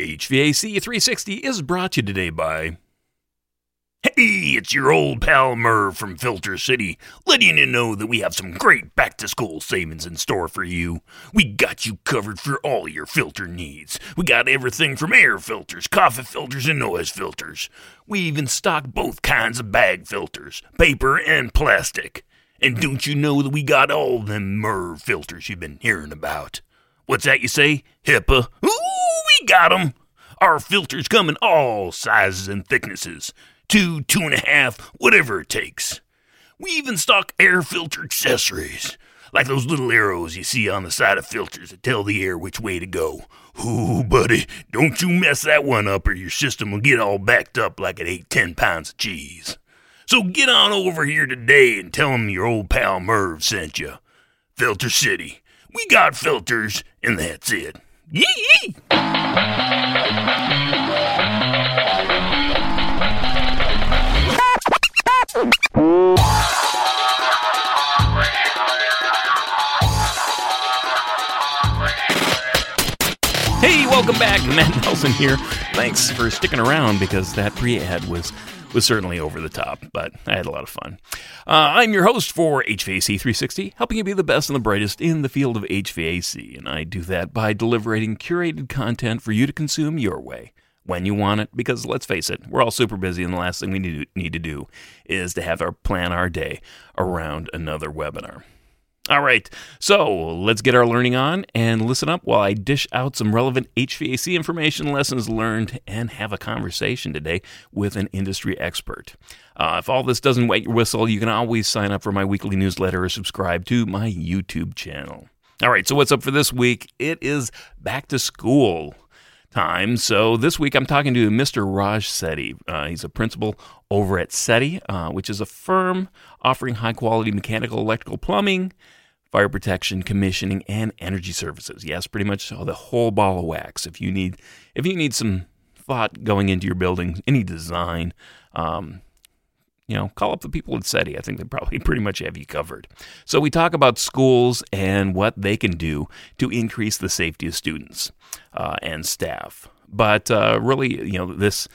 HVAC 360 is brought to you today by. Hey, it's your old pal Merv from Filter City, letting you know that we have some great back to school savings in store for you. We got you covered for all your filter needs. We got everything from air filters, coffee filters, and noise filters. We even stock both kinds of bag filters, paper and plastic. And don't you know that we got all them Merv filters you've been hearing about? What's that you say? HEPA? Ooh, we got 'em. Our filters come in all sizes and thicknesses two, two and a half, whatever it takes. We even stock air filter accessories, like those little arrows you see on the side of filters that tell the air which way to go. Ooh, buddy, don't you mess that one up or your system will get all backed up like it ate 10 pounds of cheese. So get on over here today and tell 'em your old pal Merv sent you. Filter City. We got filters, and that's it. Yee Nelson here. Thanks for sticking around because that pre-ad was was certainly over the top, but I had a lot of fun. Uh, I'm your host for HVAC 360, helping you be the best and the brightest in the field of HVAC, and I do that by delivering curated content for you to consume your way when you want it. Because let's face it, we're all super busy, and the last thing we need need to do is to have our plan our day around another webinar. All right, so let's get our learning on and listen up while I dish out some relevant HVAC information, lessons learned, and have a conversation today with an industry expert. Uh, if all this doesn't wet your whistle, you can always sign up for my weekly newsletter or subscribe to my YouTube channel. All right, so what's up for this week? It is back to school time. So this week I'm talking to Mr. Raj Setty. Uh, he's a principal over at Setty, uh, which is a firm offering high quality mechanical, electrical, plumbing, fire protection, commissioning, and energy services. Yes, pretty much the whole ball of wax. If you need, if you need some thought going into your building, any design, um, you know, call up the people at Setty. I think they probably pretty much have you covered. So we talk about schools and what they can do to increase the safety of students uh, and staff. But uh, really, you know, this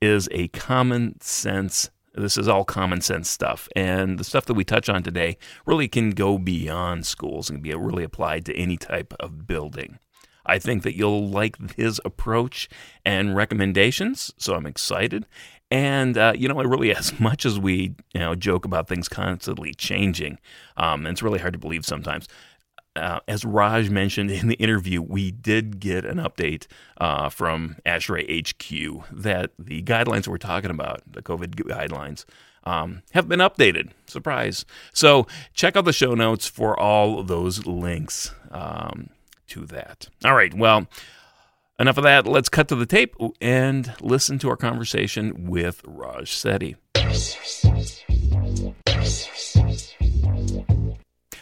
is a common sense. This is all common sense stuff, and the stuff that we touch on today really can go beyond schools and be really applied to any type of building. I think that you'll like his approach and recommendations, so I'm excited. And uh, you know, I really, as much as we you know joke about things constantly changing, um, it's really hard to believe sometimes. Uh, as Raj mentioned in the interview, we did get an update uh, from ASHRAE HQ that the guidelines we're talking about, the COVID guidelines, um, have been updated. Surprise. So check out the show notes for all those links um, to that. All right. Well, enough of that. Let's cut to the tape and listen to our conversation with Raj Setty.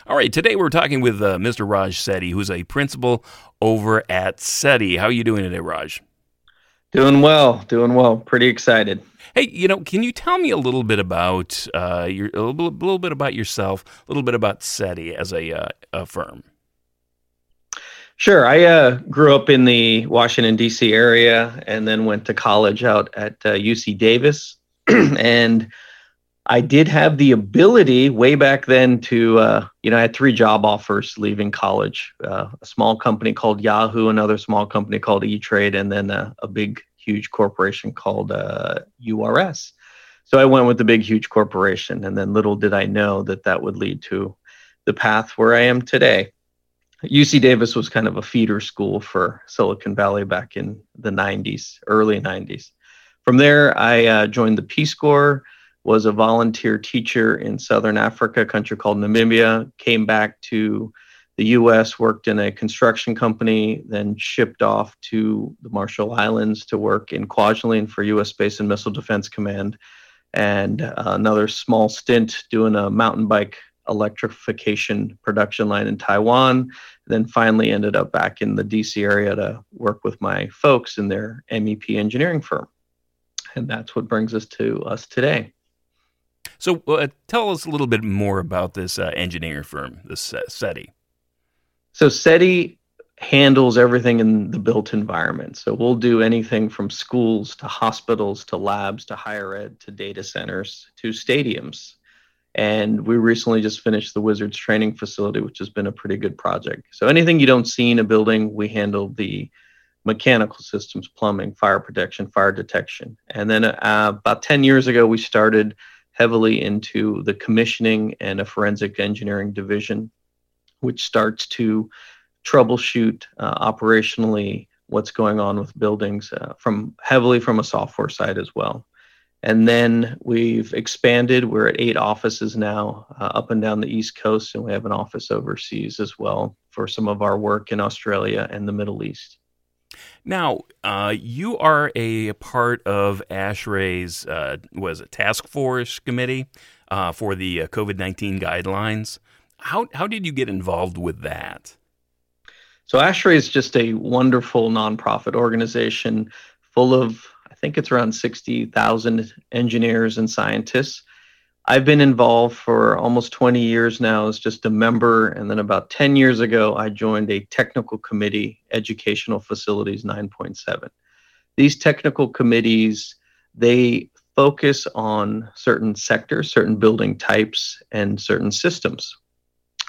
All right, today we're talking with uh, Mr. Raj Setty, who's a principal over at Setty. How are you doing today, Raj? Doing well, doing well. Pretty excited. Hey, you know, can you tell me a little bit about uh, your a little, little, bit about yourself, a little bit about Setty as a, uh, a firm? Sure. I uh, grew up in the Washington D.C. area, and then went to college out at UC uh, Davis, and I did have the ability way back then to, uh, you know, I had three job offers leaving college uh, a small company called Yahoo, another small company called E Trade, and then a, a, big, huge corporation called uh, URS. So I went with the big, huge corporation. And then little did I know that that would lead to the path where I am today. UC Davis was kind of a feeder school for Silicon Valley back in the 90s, early 90s. From there, I uh, joined the Peace Corps was a volunteer teacher in Southern Africa, a country called Namibia, came back to the US, worked in a construction company, then shipped off to the Marshall Islands to work in Kwajalein for US Space and Missile Defense Command, and uh, another small stint doing a mountain bike electrification production line in Taiwan. Then finally ended up back in the DC area to work with my folks in their MEP engineering firm. And that's what brings us to us today. So uh, tell us a little bit more about this uh, engineering firm, this Setty. So Setty handles everything in the built environment. So we'll do anything from schools to hospitals to labs to higher ed to data centers to stadiums. And we recently just finished the Wizards training facility, which has been a pretty good project. So anything you don't see in a building, we handle the mechanical systems, plumbing, fire protection, fire detection. And then uh, about 10 years ago, we started heavily into the commissioning and a forensic engineering division, which starts to troubleshoot uh, operationally what's going on with buildings uh, from heavily from a software side as well. And then we've expanded. We're at eight offices now uh, up and down the East Coast, and we have an office overseas as well for some of our work in Australia and the Middle East. Now, uh, you are a part of ASHRAE's uh, was a task force committee uh, for the uh, COVID nineteen guidelines. How how did you get involved with that? So ASHRAE is just a wonderful nonprofit organization full of I think it's around sixty thousand engineers and scientists I've been involved for almost 20 years now as just a member. And then about 10 years ago, I joined a technical committee, Educational Facilities 9.7. These technical committees, they focus on certain sectors, certain building types, and certain systems.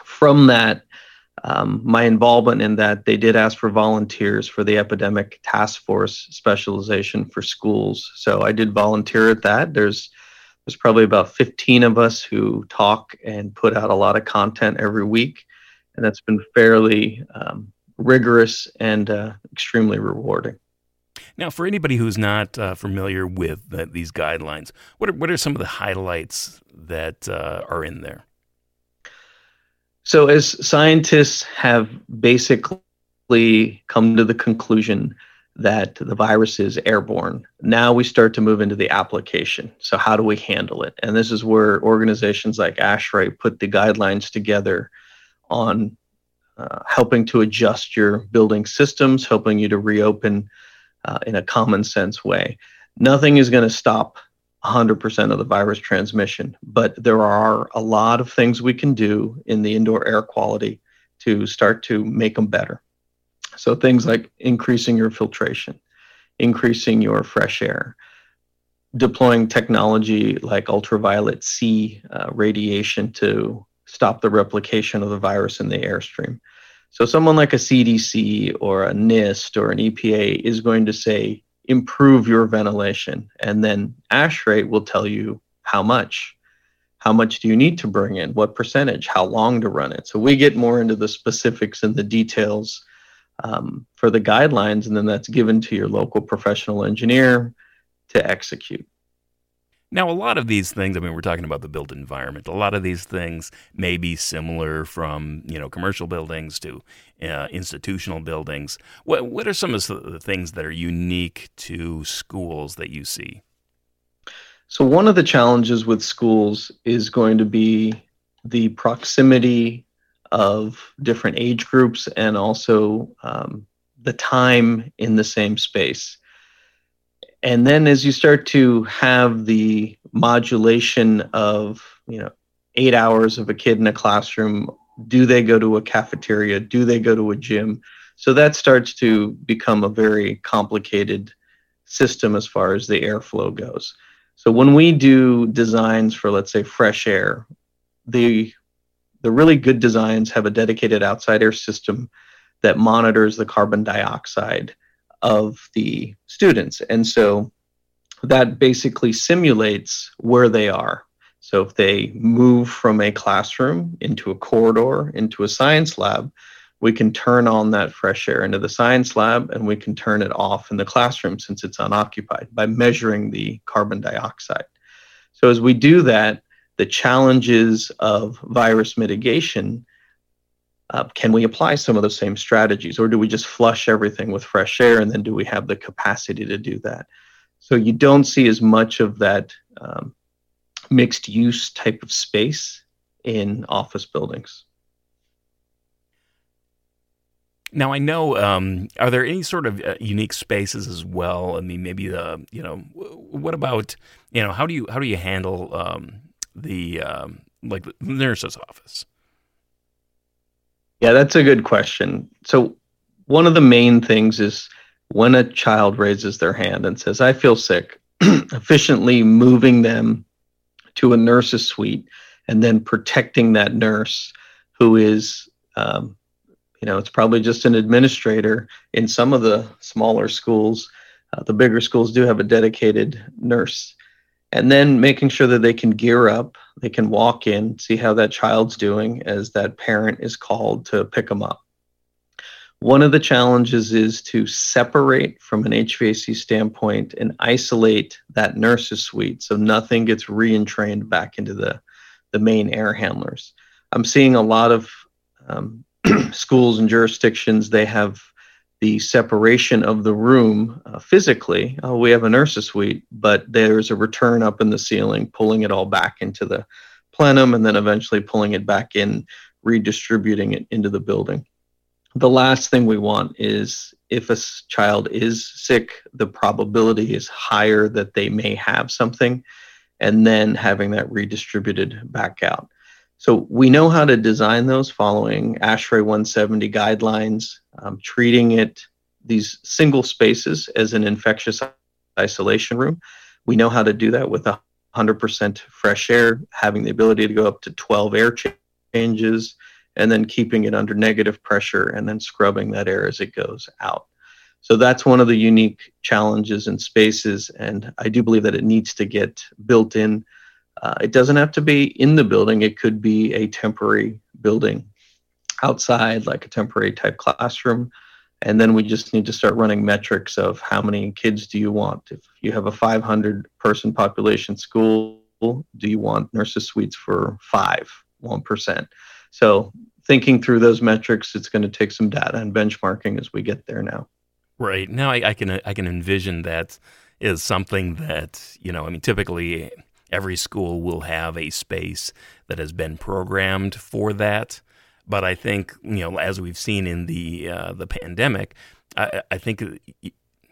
From that, um, my involvement in that, they did ask for volunteers for the epidemic task force specialization for schools. So I did volunteer at that. There's there's probably about 15 of us who talk and put out a lot of content every week. And that's been fairly um, rigorous and uh, extremely rewarding. Now, for anybody who's not uh, familiar with these guidelines, what are, what are some of the highlights that uh, are in there? So, as scientists have basically come to the conclusion that the virus is airborne. Now we start to move into the application. So, how do we handle it? And this is where organizations like ASHRAE put the guidelines together on uh, helping to adjust your building systems, helping you to reopen uh, in a common sense way. Nothing is going to stop 100% of the virus transmission, but there are a lot of things we can do in the indoor air quality to start to make them better. So things like increasing your filtration, increasing your fresh air, deploying technology like ultraviolet C uh, radiation to stop the replication of the virus in the airstream. So someone like a CDC or a NIST or an EPA is going to say, improve your ventilation. And then ASHRAE will tell you how much. How much do you need to bring in? What percentage? How long to run it? So we get more into the specifics and the details um, for the guidelines, and then that's given to your local professional engineer to execute. Now, a lot of these things, I mean, we're talking about the built environment. A lot of these things may be similar from, you know, commercial buildings to uh, institutional buildings. What, what are some of the things that are unique to schools that you see? So, one of the challenges with schools is going to be the proximity of different age groups and also um, the time in the same space. And then as you start to have the modulation of, you know, eight hours of a kid in a classroom, do they go to a cafeteria? Do they go to a gym? So that starts to become a very complicated system as far as the airflow goes. So when we do designs for, let's say, fresh air, the the really good designs have a dedicated outside air system that monitors the carbon dioxide of the students. And so that basically simulates where they are. So if they move from a classroom into a corridor, into a science lab, we can turn on that fresh air into the science lab and we can turn it off in the classroom since it's unoccupied by measuring the carbon dioxide. So as we do that, the challenges of virus mitigation, uh, can we apply some of those same strategies or do we just flush everything with fresh air and then do we have the capacity to do that? So you don't see as much of that um, mixed use type of space in office buildings. Now I know. Um, are there any sort of uh, unique spaces as well? I mean, maybe the you know, what about you know, how do you how do you handle um, the um, like the nurse's office? Yeah, that's a good question. So one of the main things is when a child raises their hand and says, I feel sick, efficiently moving them to a nurse's suite and then protecting that nurse who is, um, you know, it's probably just an administrator in some of the smaller schools. Uh, the bigger schools do have a dedicated nurse. And then making sure that they can gear up, they can walk in, see how that child's doing as that parent is called to pick them up. One of the challenges is to separate from an HVAC standpoint and isolate that nurse's suite so nothing gets re-entrained back into the, the main air handlers. I'm seeing a lot of um, schools and jurisdictions, they have the separation of the room uh, physically. Oh, we have a nurse's suite, but there's a return up in the ceiling, pulling it all back into the plenum and then eventually pulling it back in, redistributing it into the building the last thing we want is if a child is sick, the probability is higher that they may have something, and then having that redistributed back out. So we know how to design those following ASHRAE 170 guidelines, um, treating it these single spaces as an infectious isolation room. We know how to do that with 100% fresh air, having the ability to go up to 12 air changes, and then keeping it under negative pressure and then scrubbing that air as it goes out. So that's one of the unique challenges in spaces, and I do believe that it needs to get built in. Uh, it doesn't have to be in the building, it could be a temporary building outside, like a temporary type classroom. And then we just need to start running metrics of how many kids do you want? If you have a 500 person population school, do you want nurses suites for five, 1%? So thinking through those metrics, it's going to take some data and benchmarking as we get there now. Right now, I, I can I can envision that is something that you know. I mean, typically every school will have a space that has been programmed for that. But I think you know, as we've seen in the uh, the pandemic, I, I think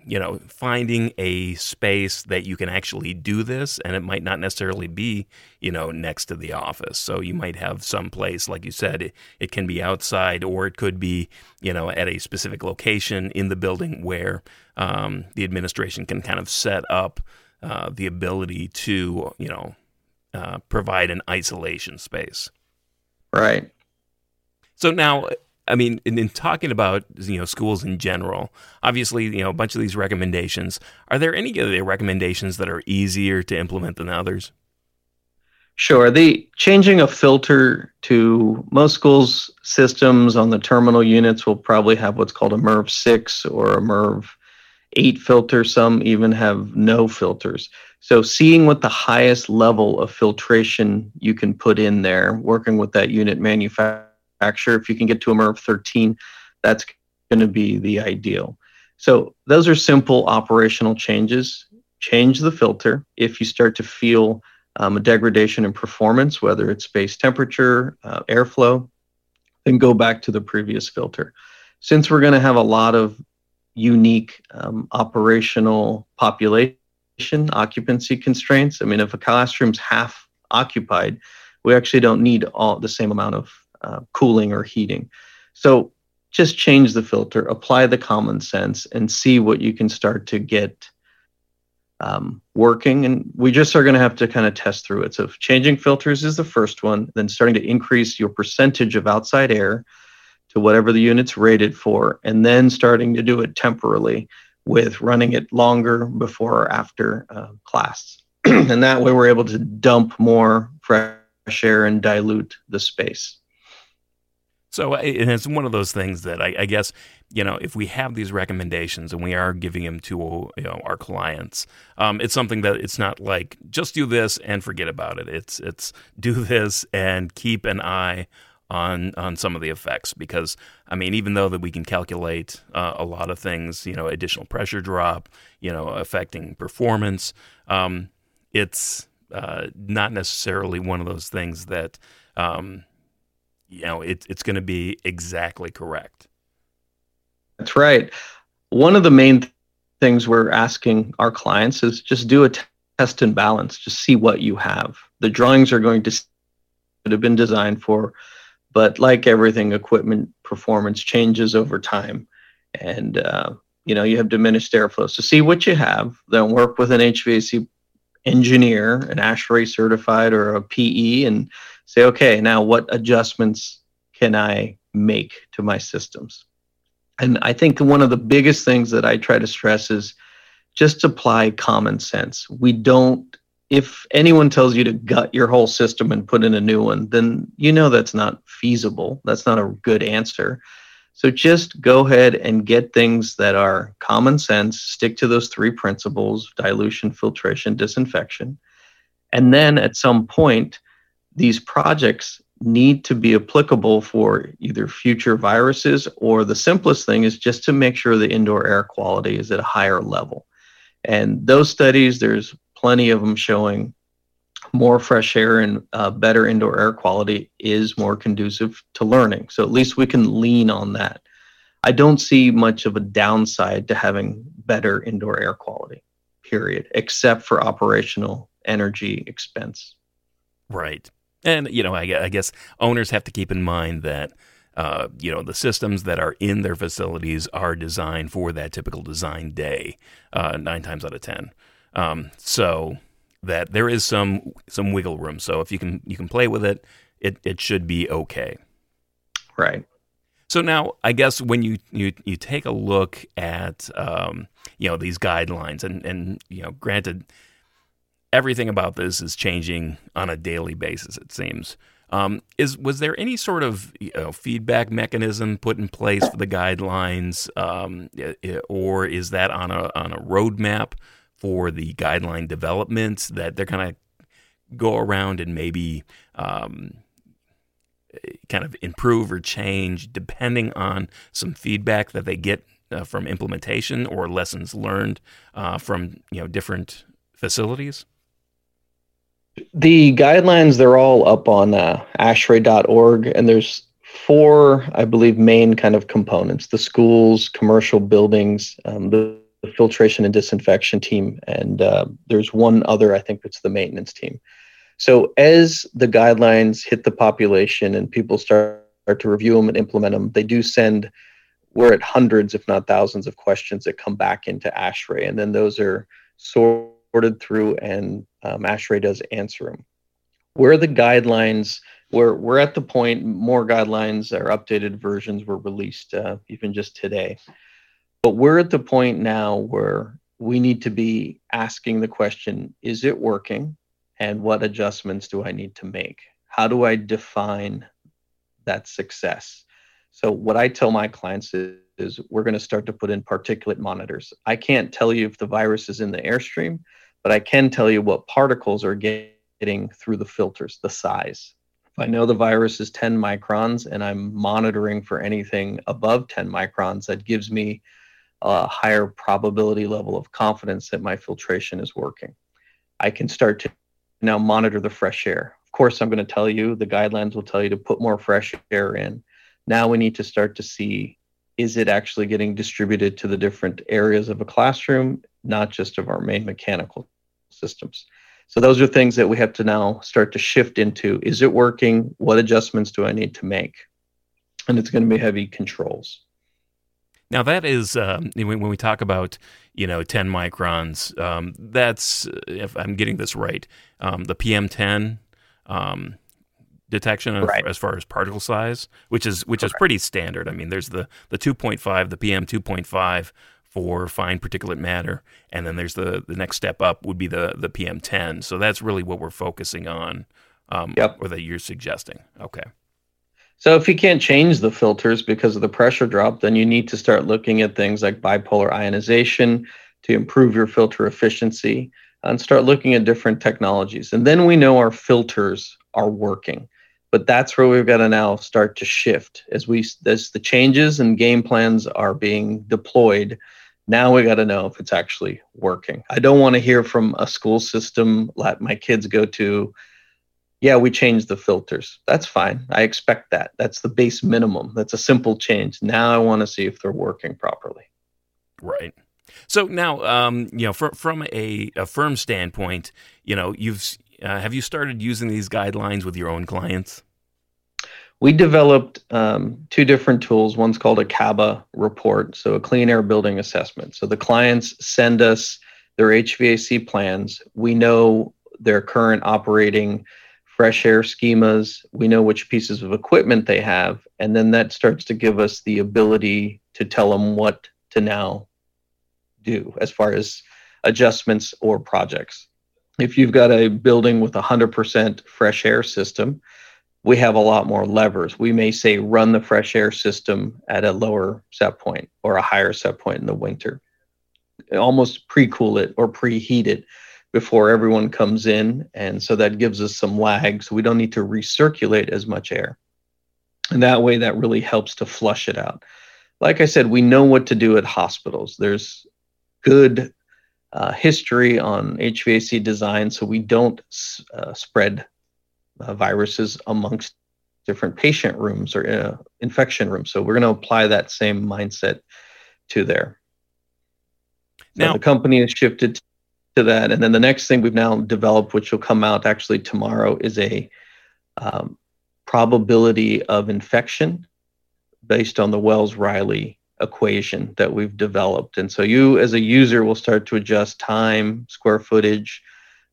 you know, finding a space that you can actually do this, and it might not necessarily be, you know, next to the office. So you might have some place, like you said, it, it can be outside, or it could be, you know, at a specific location in the building where um, the administration can kind of set up uh, the ability to, you know, uh, provide an isolation space. Right. So now, I mean, in, in, talking about you know schools in general, obviously you know a bunch of these recommendations. Are there any of the recommendations that are easier to implement than others? Sure. The changing a filter to most schools systems on the terminal units will probably have what's called a MERV six or a MERV eight filters, Some even have no filters. So seeing what the highest level of filtration you can put in there, working with that unit manufacturer. If you can get to a MERV 13, that's going to be the ideal. So those are simple operational changes. Change the filter if you start to feel um, a degradation in performance, whether it's space temperature, uh, airflow, then go back to the previous filter. Since we're going to have a lot of unique um, operational population occupancy constraints, I mean, if a classroom's half occupied, we actually don't need all the same amount of uh, cooling or heating. So just change the filter, apply the common sense, and see what you can start to get um, working. And we just are going to have to kind of test through it. So changing filters is the first one, then starting to increase your percentage of outside air to whatever the unit's rated for, and then starting to do it temporarily with running it longer before or after uh, class. and that way we're able to dump more fresh air and dilute the space. So it's one of those things that I, I, guess you know if we have these recommendations and we are giving them to you know our clients, um, it's something that it's not like just do this and forget about it. It's it's do this and keep an eye on on some of the effects because I mean even though that we can calculate uh, a lot of things, you know, additional pressure drop, you know, affecting performance, um, it's uh, not necessarily one of those things that. Um, you know, it, it's going to be exactly correct. That's right. One of the main things we're asking our clients is just do a t- test and balance, just see what you have. The drawings are going to have been designed for, but like everything, equipment performance changes over time. and uh, you know you have diminished airflow. So see what you have, then work with an HVAC engineer, an ASHRAE certified or a PE, and say, okay, now what adjustments can I make to my systems? And I think one of the biggest things that I try to stress is just apply common sense. We don't, if anyone tells you to gut your whole system and put in a new one, then you know that's not feasible. That's not a good answer. So just go ahead and get things that are common sense, stick to those three principles dilution, filtration, disinfection. And then at some point, these projects need to be applicable for either future viruses or the simplest thing is just to make sure the indoor air quality is at a higher level. And those studies, there's plenty of them showing more fresh air and uh, better indoor air quality is more conducive to learning. So at least we can lean on that. I don't see much of a downside to having better indoor air quality, period, except for operational energy expense. Right. And, you know, I, I guess owners have to keep in mind that. Uh, you know, the systems that are in their facilities are designed for that typical design day, uh, nine times out of ten. Um, so that there is some some wiggle room. So if you can you can play with it, it it should be okay. Right. So now, I guess when you you, you take a look at um, you know these guidelines, and and you know, granted, everything about this is changing on a daily basis. It seems. Um, is was there any sort of you know, feedback mechanism put in place for the guidelines, um, or is that on a on a roadmap for the guideline developments that they're going to go around and maybe um, kind of improve or change depending on some feedback that they get uh, from implementation or lessons learned uh, from you know different facilities? The guidelines, they're all up on uh, ashrae.org, and there's four, I believe, main kind of components the schools, commercial buildings, um, the, the, filtration and disinfection team, and uh, there's one other, I think it's the maintenance team. So as the guidelines hit the population and people start, to review them and implement them, they do send, we're at hundreds, if not thousands, of questions that come back into ASHRAE, and then those are sorted sorted through and um, ASHRAE does answer them. Where the guidelines, we're, we're at the point, more guidelines or updated versions were released uh, even just today. But we're at the point now where we need to be asking the question is it working? And what adjustments do I need to make? How do I define that success? So, what I tell my clients is, is we're going to start to put in particulate monitors. I can't tell you if the virus is in the airstream, but I can tell you what particles are getting through the filters, the size. If I know the virus is 10 microns and I'm monitoring for anything above 10 microns, that gives me a higher probability level of confidence that my filtration is working. I can start to now monitor the fresh air. Of course, I'm going to tell you, the guidelines will tell you to put more fresh air in. Now we need to start to see is it actually getting distributed to the different areas of a classroom, not just of our main mechanical systems? So those are things that we have to now start to shift into. Is it working? What adjustments do I need to make? And it's going to be heavy controls. Now that is um, when we talk about you know 10 microns. Um, that's if I'm getting this right, um, the PM10 um, detection right. as far as particle size, which is which Correct. is pretty standard. I mean, there's the the 2.5, the PM 2.5 for fine particulate matter, and then there's the the next step up would be the the PM 10. So that's really what we're focusing on, um, yep. or that you're suggesting. Okay. So if you can't change the filters because of the pressure drop, then you need to start looking at things like bipolar ionization to improve your filter efficiency and start looking at different technologies. And then we know our filters are working. But that's where we've got to now start to shift. As we as the changes and game plans are being deployed now we got to know if it's actually working. I don't want to hear from a school system let my kids go to yeah we changed the filters that's fine i expect that that's the base minimum that's a simple change now i want to see if they're working properly right so now um, you know from, from a, a firm standpoint you know you've uh, have you started using these guidelines with your own clients? we developed um, two different tools. One's called a CABA report, so a clean air building assessment. So the clients send us their HVAC plans. We know their current operating fresh air schemas. We know which pieces of equipment they have. And then that starts to give us the ability to tell them what to now do as far as adjustments or projects. If you've got a building with a 100% fresh air system, we have a lot more levers. We may say run the fresh air system at a lower set point or a higher set point in the winter. Almost pre-cool it or preheat it before everyone comes in. And so that gives us some lag. So we don't need to recirculate as much air. And that way, that really helps to flush it out. Like I said, we know what to do at hospitals. There's good uh, history on HVAC design, so we don't uh, spread uh, viruses amongst different patient rooms or uh, infection rooms. So we're going to apply that same mindset to there. So now, the company has shifted to that, and then the next thing we've now developed, which will come out actually tomorrow, is a um, probability of infection based on the Wells Riley equation that we've developed. And so you, as a user, will start to adjust time, square footage,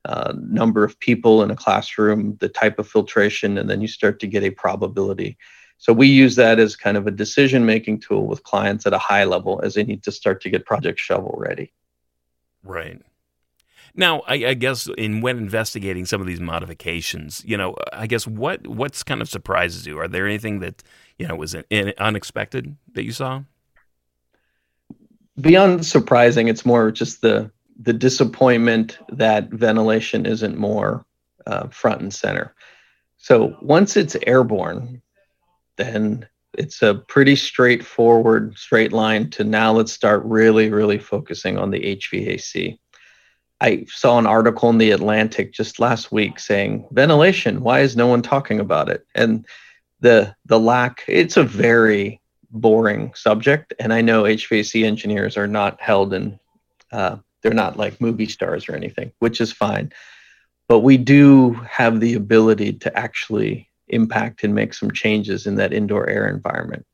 uh, number of people in a classroom, the type of filtration, and then you start to get a probability. So we use that as kind of a decision making tool with clients at a high level as they need to start to get project shovel ready. Right. Now, I, I, guess in when investigating some of these modifications, you know, I guess what what's kind of surprises you? Are there anything that you know was unexpected that you saw? Beyond surprising, it's more just the the disappointment that ventilation isn't more uh, front and center. So once it's airborne, then it's a pretty straightforward straight line to now let's start really, really focusing on the HVAC. I saw an article in the Atlantic just last week saying ventilation. Why is no one talking about it? And the the lack. It's a very boring subject, and I know HVAC engineers are not held in uh, they're not like movie stars or anything, which is fine. But we do have the ability to actually impact and make some changes in that indoor air environment.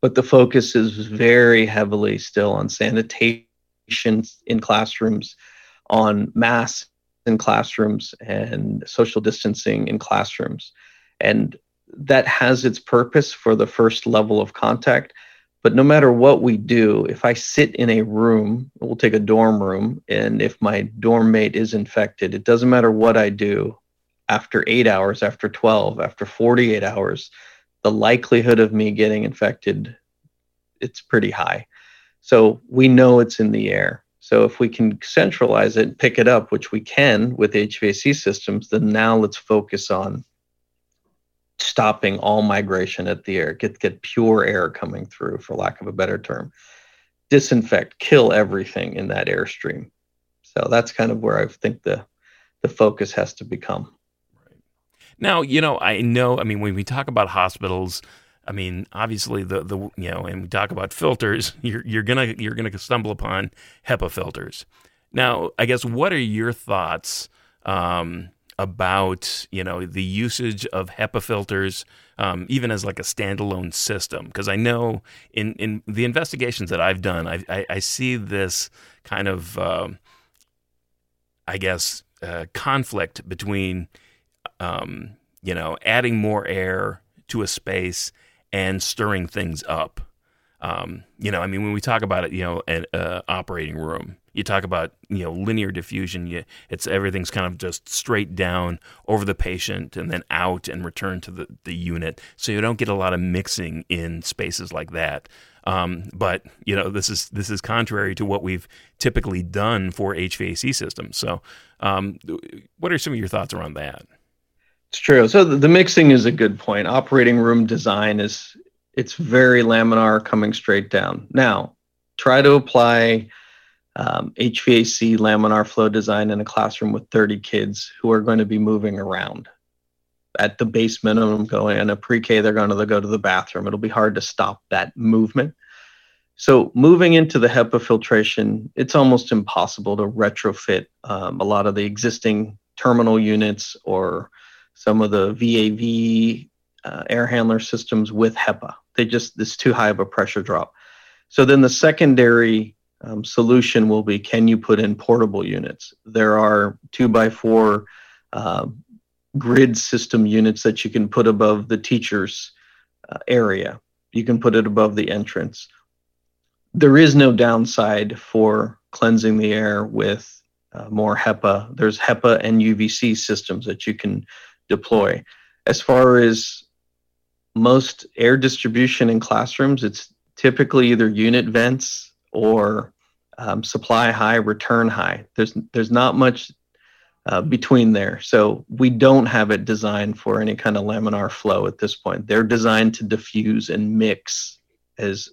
But the focus is very heavily still on sanitation in classrooms, on masks in classrooms, and social distancing in classrooms. And that has its purpose for the first level of contact but no matter what we do, if I sit in a room, we'll take a dorm room, and if my dorm mate is infected, it doesn't matter what I do after eight hours, after 12, after 48 hours, the likelihood of me getting infected, it's pretty high. So we know it's in the air. So if we can centralize it and pick it up, which we can with HVAC systems, then now let's focus on stopping all migration at the air, get get pure air coming through, for lack of a better term. Disinfect, kill everything in that airstream. So that's kind of where I think the the focus has to become. Right. Now, you know, I know. I mean, when we talk about hospitals. I mean, obviously the the you know, and we talk about filters, you're you're gonna you're gonna stumble upon HEPA filters. Now, I guess what are your thoughts um, about you know the usage of HEPA filters, um, even as like a standalone system. Because I know in in the investigations that I've done, I I, I see this kind of uh, I guess uh, conflict between um, you know adding more air to a space and stirring things up. Um, you know, I mean, when we talk about it, you know, an uh, operating room, you talk about you know linear diffusion. You, it's everything's kind of just straight down over the patient and then out and return to the, the unit. So you don't get a lot of mixing in spaces like that. Um, but you know, this is this is contrary to what we've typically done for HVAC systems. So, um, what are some of your thoughts around that? It's true. So the mixing is a good point. Operating room design is it's very laminar coming straight down. Now, try to apply um, HVAC laminar flow design in a classroom with 30 kids who are going to be moving around. At the base minimum, going in a pre-K, they're going to go to the bathroom. It'll be hard to stop that movement. So moving into the HEPA filtration, it's almost impossible to retrofit um, a lot of the existing terminal units or some of the VAV uh, air handler systems with HEPA. They just it's too high of a pressure drop. So then the secondary um, solution will be: can you put in portable units? There are two by four uh, grid system units that you can put above the teacher's uh, area. You can put it above the entrance. There is no downside for cleansing the air with uh, more HEPA. There's HEPA and UVC systems that you can deploy. As far as most air distribution in classrooms, it's typically either unit vents or um, supply high, return high. There's there's not much uh, between there. So we don't have it designed for any kind of laminar flow at this point. They're designed to diffuse and mix as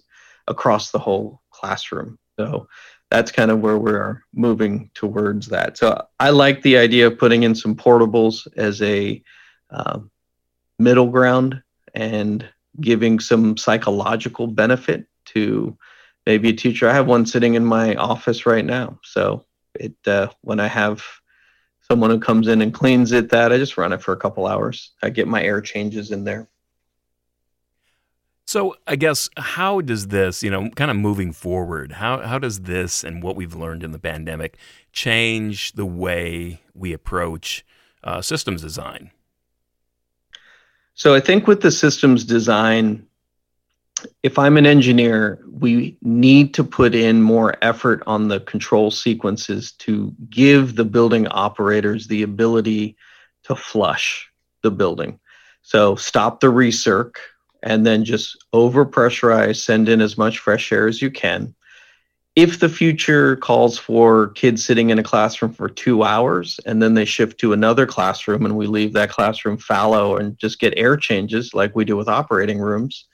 across the whole classroom. So that's kind of where we're moving towards that. So I like the idea of putting in some portables as a uh, middle ground and giving some psychological benefit to maybe a teacher. I have one sitting in my office right now. So it uh, when I have someone who comes in and cleans it that i just run it for a couple hours i get my air changes in there so i guess how does this you know kind of moving forward how, how does this and what we've learned in the pandemic change the way we approach uh, systems design so i think with the systems design if I'm an engineer, we need to put in more effort on the control sequences to give the building operators the ability to flush the building. So stop the recirc and then just over pressurize, send in as much fresh air as you can. If the future calls for kids sitting in a classroom for two hours and then they shift to another classroom and we leave that classroom fallow and just get air changes like we do with operating rooms,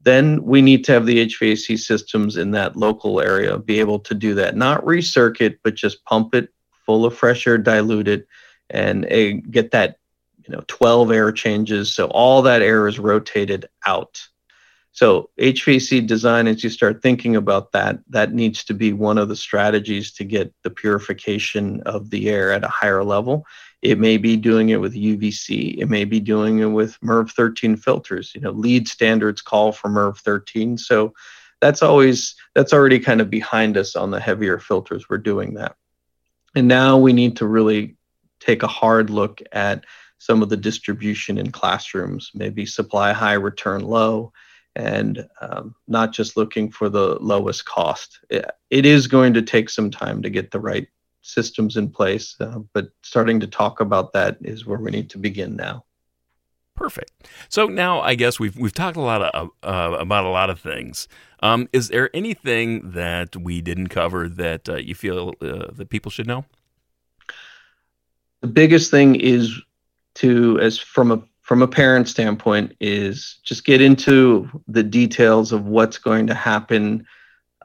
then we need to have the HVAC systems in that local area be able to do that. Not recircuit, but just pump it full of fresh air, dilute it, and uh, get that you know 12 air changes. So all that air is rotated out. So HVAC design, as you start thinking about that, that needs to be one of the strategies to get the purification of the air at a higher level. It may be doing it with UVC. It may be doing it with MERV 13 filters. You know, LEED standards call for MERV 13. So that's always that's already kind of behind us on the heavier filters. We're doing that. And now we need to really take a hard look at some of the distribution in classrooms, maybe supply high, return low, and um, not just looking for the lowest cost. it, it is going to take some time to get the right systems in place, uh, but starting to talk about that is where we need to begin now. Perfect. So now I guess we've we've talked a lot of, uh, about a lot of things. Um, is there anything that we didn't cover that uh, you feel uh, that people should know? The biggest thing is to, as from a from a parent standpoint, is just get into the details of what's going to happen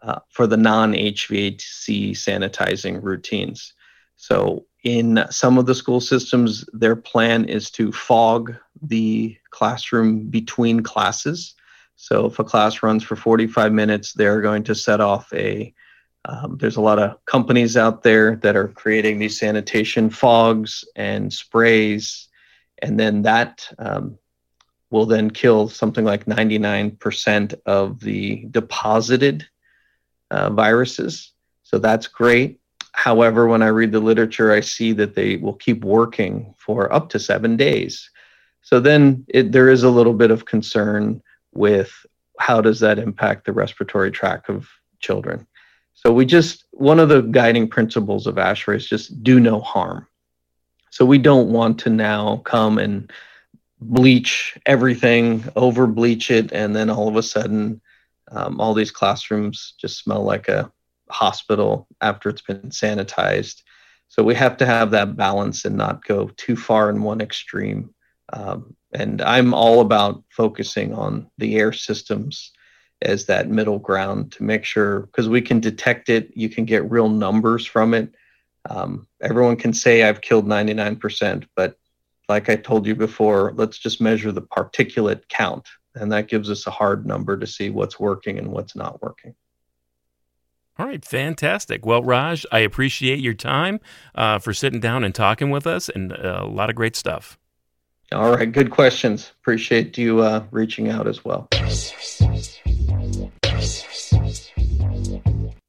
uh, for the non HVAC sanitizing routines. So, in some of the school systems, their plan is to fog the classroom between classes. So, if a class runs for 45 minutes, they're going to set off a um, there's a lot of companies out there that are creating these sanitation fogs and sprays, and then that um, will then kill something like 99% of the deposited uh, viruses. So that's great. However, when I read the literature, I see that they will keep working for up to seven days. So then it, there is a little bit of concern with how does that impact the respiratory tract of children. So we just one of the guiding principles of ASHRAE is just do no harm. So we don't want to now come and bleach everything, over bleach it, and then all of a sudden um, all these classrooms just smell like a hospital after it's been sanitized. So we have to have that balance and not go too far in one extreme. Um, and I'm all about focusing on the air systems as that middle ground to make sure because we can detect it, you can get real numbers from it. Um, everyone can say I've killed 99%, but like I told you before, let's just measure the particulate count and that gives us a hard number to see what's working and what's not working. All right, fantastic. Well, Raj, I appreciate your time uh, for sitting down and talking with us, and uh, a lot of great stuff. All right, good questions. Appreciate you uh, reaching out as well.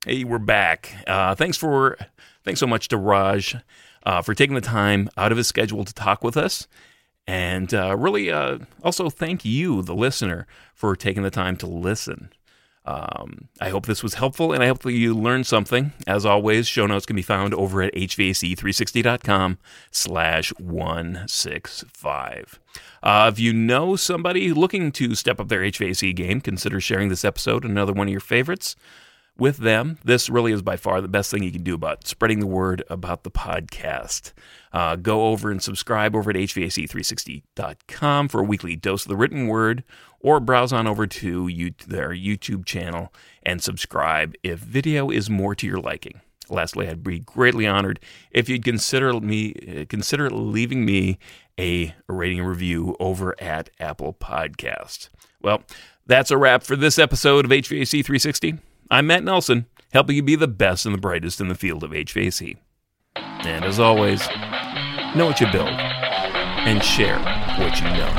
Hey, we're back. Uh, thanks for thanks so much to Raj uh, for taking the time out of his schedule to talk with us, and uh, really uh, also thank you, the listener, for taking the time to listen. Um, I hope this was helpful, and I hope that you learned something. As always, show notes can be found over at hvac360.com slash 165. Uh, if you know somebody looking to step up their HVAC game, consider sharing this episode, another one of your favorites with them. This really is by far the best thing you can do about spreading the word about the podcast. Uh, go over and subscribe over at HVAC360.com for a weekly dose of the written word, or browse on over to you, their YouTube channel and subscribe if video is more to your liking. Lastly, I'd be greatly honored if you'd consider me consider leaving me a rating review over at Apple Podcast. Well, that's a wrap for this episode of HVAC 360. I'm Matt Nelson, helping you be the best and the brightest in the field of HVAC. And as always, know what you build and share what you know.